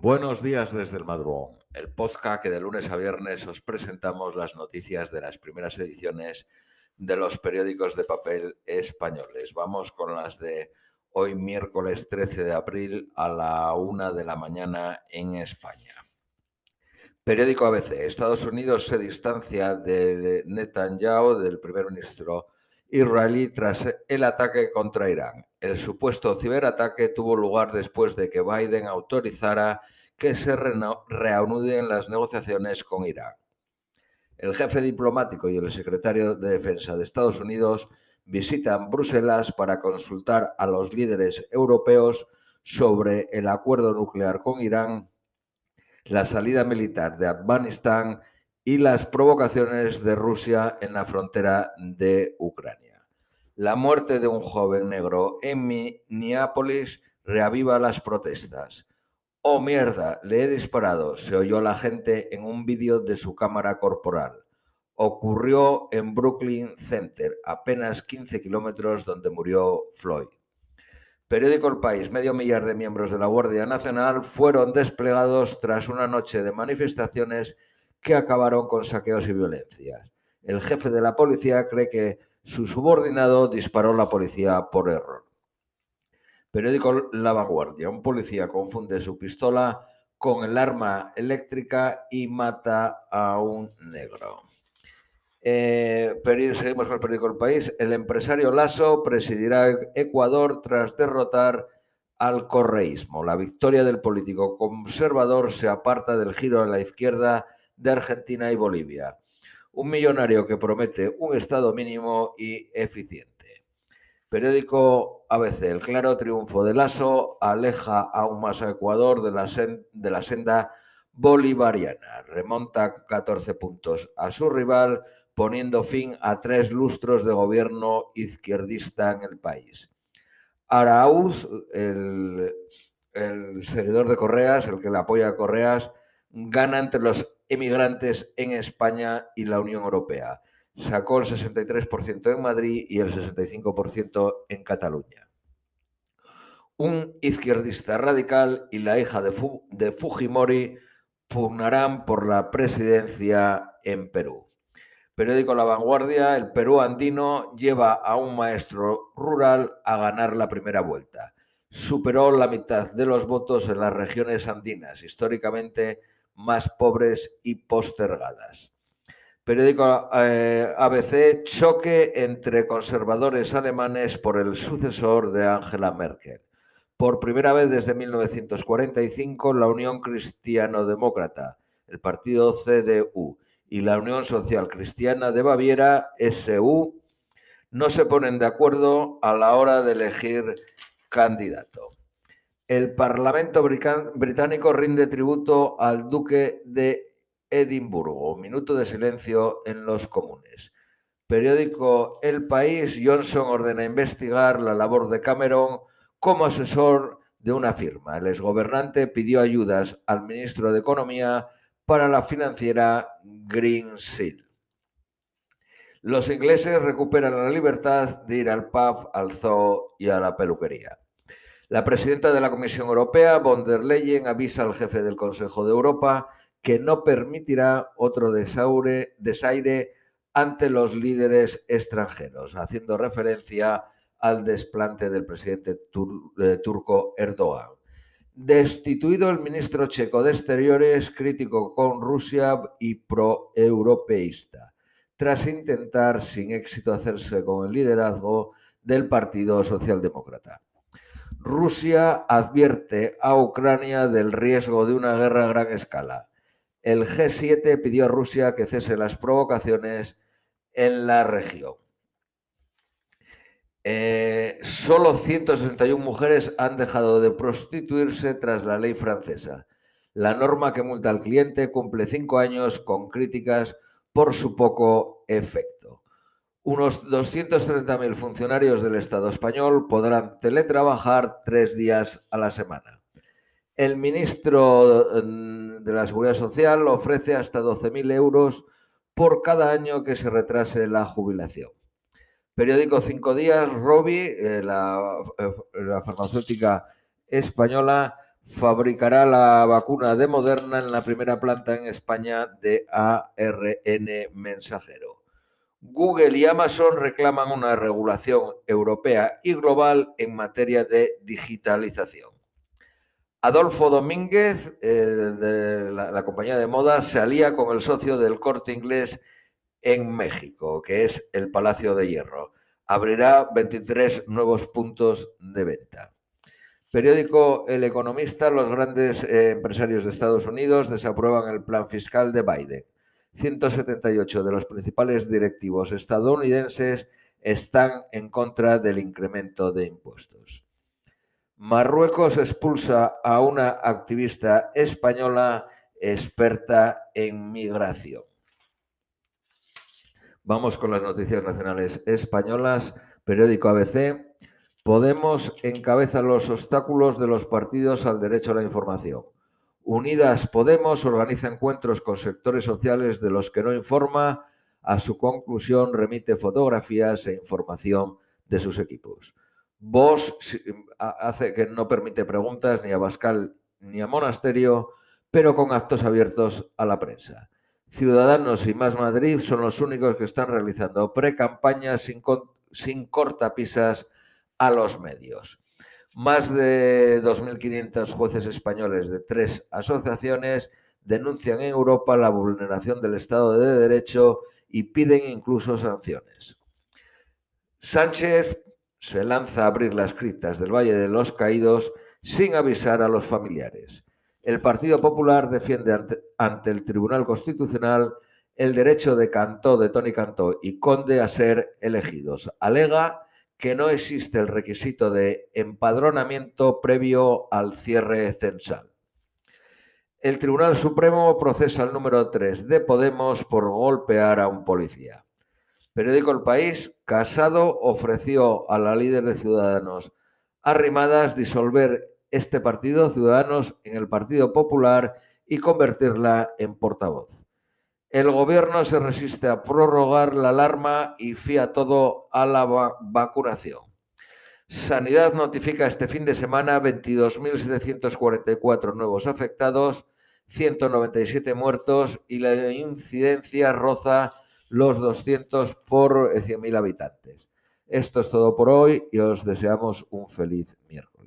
Buenos días desde el madrugón, el podcast que de lunes a viernes os presentamos las noticias de las primeras ediciones de los periódicos de papel españoles. Vamos con las de hoy miércoles 13 de abril a la una de la mañana en España. Periódico ABC. Estados Unidos se distancia de Netanyahu, del primer ministro israelí, tras el ataque contra Irán. El supuesto ciberataque tuvo lugar después de que Biden autorizara que se reanuden las negociaciones con Irán. El jefe diplomático y el secretario de Defensa de Estados Unidos visitan Bruselas para consultar a los líderes europeos sobre el acuerdo nuclear con Irán, la salida militar de Afganistán y las provocaciones de Rusia en la frontera de Ucrania. La muerte de un joven negro en Minneapolis reaviva las protestas. Oh mierda, le he disparado, se oyó la gente en un vídeo de su cámara corporal. Ocurrió en Brooklyn Center, apenas 15 kilómetros donde murió Floyd. Periódico El País, medio millar de miembros de la Guardia Nacional fueron desplegados tras una noche de manifestaciones que acabaron con saqueos y violencias. El jefe de la policía cree que su subordinado disparó a la policía por error. Periódico La Vanguardia. Un policía confunde su pistola con el arma eléctrica y mata a un negro. Eh, seguimos con el periódico El País. El empresario Lasso presidirá Ecuador tras derrotar al correísmo. La victoria del político conservador se aparta del giro a la izquierda de Argentina y Bolivia. Un millonario que promete un Estado mínimo y eficiente. Periódico ABC. El claro triunfo de Lasso aleja aún más a Ecuador de la, de la senda bolivariana. Remonta 14 puntos a su rival, poniendo fin a tres lustros de gobierno izquierdista en el país. Arauz, el, el seguidor de Correas, el que le apoya a Correas, gana entre los emigrantes en España y la Unión Europea sacó el 63% en Madrid y el 65% en Cataluña. Un izquierdista radical y la hija de, Fujimori pugnarán por la presidencia en Perú. Periódico La Vanguardia, el Perú andino lleva a un maestro rural a ganar la primera vuelta. Superó la mitad de los votos en las regiones andinas, históricamente más pobres y postergadas. Periódico eh, ABC, choque entre conservadores alemanes por el sucesor de Angela Merkel. Por primera vez desde 1945, la Unión Cristiano-Demócrata, el partido CDU y la Unión Social Cristiana de Baviera, SU, no se ponen de acuerdo a la hora de elegir candidato. El Parlamento británico rinde tributo al duque de Edimburgo. Minuto de silencio en los comunes. Periódico El País. Johnson ordena investigar la labor de Cameron como asesor de una firma. El exgobernante pidió ayudas al ministro de Economía para la financiera Green Seal. Los ingleses recuperan la libertad de ir al pub, al zoo y a la peluquería. La presidenta de la Comisión Europea, von der Leyen, avisa al jefe del Consejo de Europa que no permitirá otro desaire ante los líderes extranjeros, haciendo referencia al desplante del presidente eh, turco Erdogan. Destituido el ministro checo de Exteriores, crítico con Rusia y pro-europeísta, tras intentar sin éxito hacerse con el liderazgo del Partido Socialdemócrata. Rusia advierte a Ucrania del riesgo de una guerra a gran escala el G7 pidió a Rusia que cese las provocaciones en la región. Eh, solo 161 mujeres han dejado de prostituirse tras la ley francesa. La norma que multa al cliente cumple cinco años con críticas por su poco efecto. Unos 230.000 funcionarios del Estado español podrán teletrabajar tres días a la semana. El ministro mm, de la Seguridad Social ofrece hasta 12.000 euros por cada año que se retrase la jubilación. Periódico Cinco Días, Robi, eh, la, eh, la farmacéutica española, fabricará la vacuna de Moderna en la primera planta en España de ARN mensajero. Google y Amazon reclaman una regulación europea y global en materia de digitalización. Adolfo Domínguez, de la, compañía de moda, se alía con el socio del corte inglés en México, que es el Palacio de Hierro. Abrirá 23 nuevos puntos de venta. Periódico El Economista, los grandes eh, empresarios de Estados Unidos desaprueban el plan fiscal de Biden. 178 de los principales directivos estadounidenses están en contra del incremento de impuestos. Marruecos expulsa a una activista española experta en migración. Vamos con las noticias nacionales españolas. Periódico ABC. Podemos encabeza los obstáculos de los partidos al derecho a la información. Unidas Podemos organiza encuentros con sectores sociales de los que no informa. A su conclusión remite fotografías e información de sus equipos. Vox hace que no permite preguntas ni a Bascal ni a Monasterio, pero con actos abiertos a la prensa. Ciudadanos y Más Madrid son los únicos que están realizando pre-campañas sin, sin cortapisas a los medios. Más de 2.500 jueces españoles de tres asociaciones denuncian en Europa la vulneración del Estado de Derecho y piden incluso sanciones. Sánchez se lanza a abrir las criptas del Valle de los Caídos sin avisar a los familiares. El Partido Popular defiende ante, el Tribunal Constitucional el derecho de Cantó, de Tony Cantó y Conde a ser elegidos. Alega que no existe el requisito de empadronamiento previo al cierre censal. El Tribunal Supremo procesa al número 3 de Podemos por golpear a un policía. Periódico El País, Casado ofreció a la líder de Ciudadanos Arrimadas disolver este partido, Ciudadanos, en el Partido Popular y convertirla en portavoz. El gobierno se resiste a prorrogar la alarma y fía todo a la vacunación. Sanidad notifica este fin de semana 22.744 nuevos afectados, 197 muertos y la incidencia roza los 200 por 100.000 habitantes. Esto es todo por hoy y os deseamos un feliz miércoles.